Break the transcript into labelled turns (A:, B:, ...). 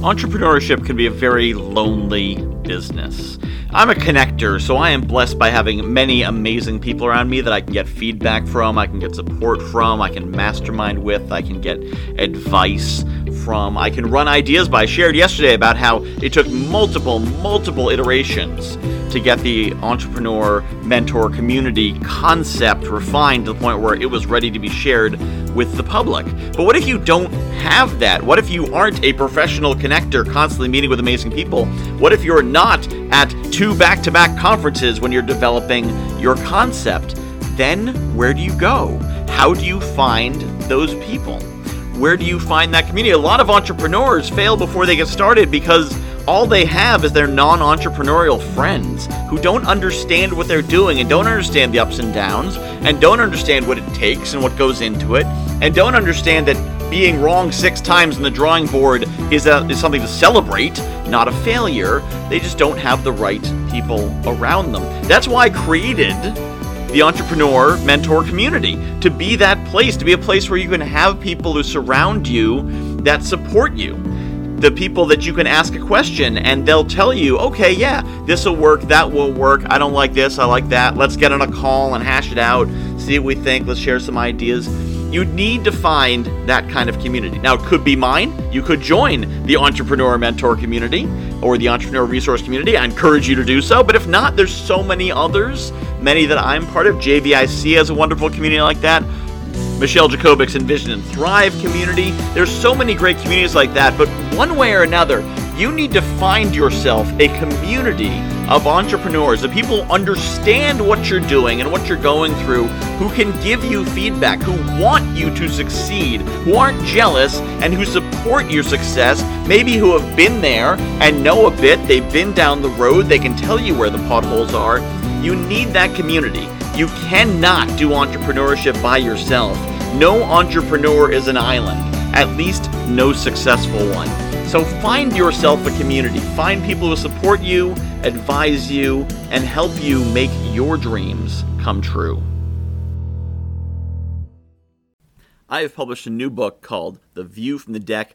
A: Entrepreneurship can be a very lonely business. I'm a connector, so I am blessed by having many amazing people around me that I can get feedback from, I can get support from, I can mastermind with, I can get advice from, I can run ideas by. I shared yesterday about how it took multiple, multiple iterations to get the entrepreneur mentor community concept refined to the point where it was ready to be shared with the public. But what if you don't have that? What if you aren't a professional connector constantly meeting with amazing people? What if you're not at two back to back conferences when you're developing your concept? Then where do you go? How do you find those people? Where do you find that community? A lot of entrepreneurs fail before they get started because all they have is their non entrepreneurial friends who don't understand what they're doing and don't understand the ups and downs and don't understand what it takes and what goes into it and don't understand that being wrong six times on the drawing board is, a, is something to celebrate, not a failure. They just don't have the right people around them. That's why I created the entrepreneur mentor community to be that place, to be a place where you can have people who surround you that support you the people that you can ask a question and they'll tell you, okay, yeah, this will work, that will work. I don't like this, I like that. Let's get on a call and hash it out, see what we think, let's share some ideas. You need to find that kind of community. Now, it could be mine. You could join the Entrepreneur Mentor community or the Entrepreneur Resource community. I encourage you to do so. But if not, there's so many others, many that I'm part of. JVIC has a wonderful community like that. Michelle Jacobic's Envision and Thrive community. There's so many great communities like that, but one way or another, you need to find yourself a community of entrepreneurs, the people who understand what you're doing and what you're going through, who can give you feedback, who want you to succeed, who aren't jealous, and who support your success, maybe who have been there and know a bit, they've been down the road, they can tell you where the potholes are. You need that community. You cannot do entrepreneurship by yourself. No entrepreneur is an island, at least no successful one. So find yourself a community. Find people who support you, advise you, and help you make your dreams come true. I have published a new book called The View from the Deck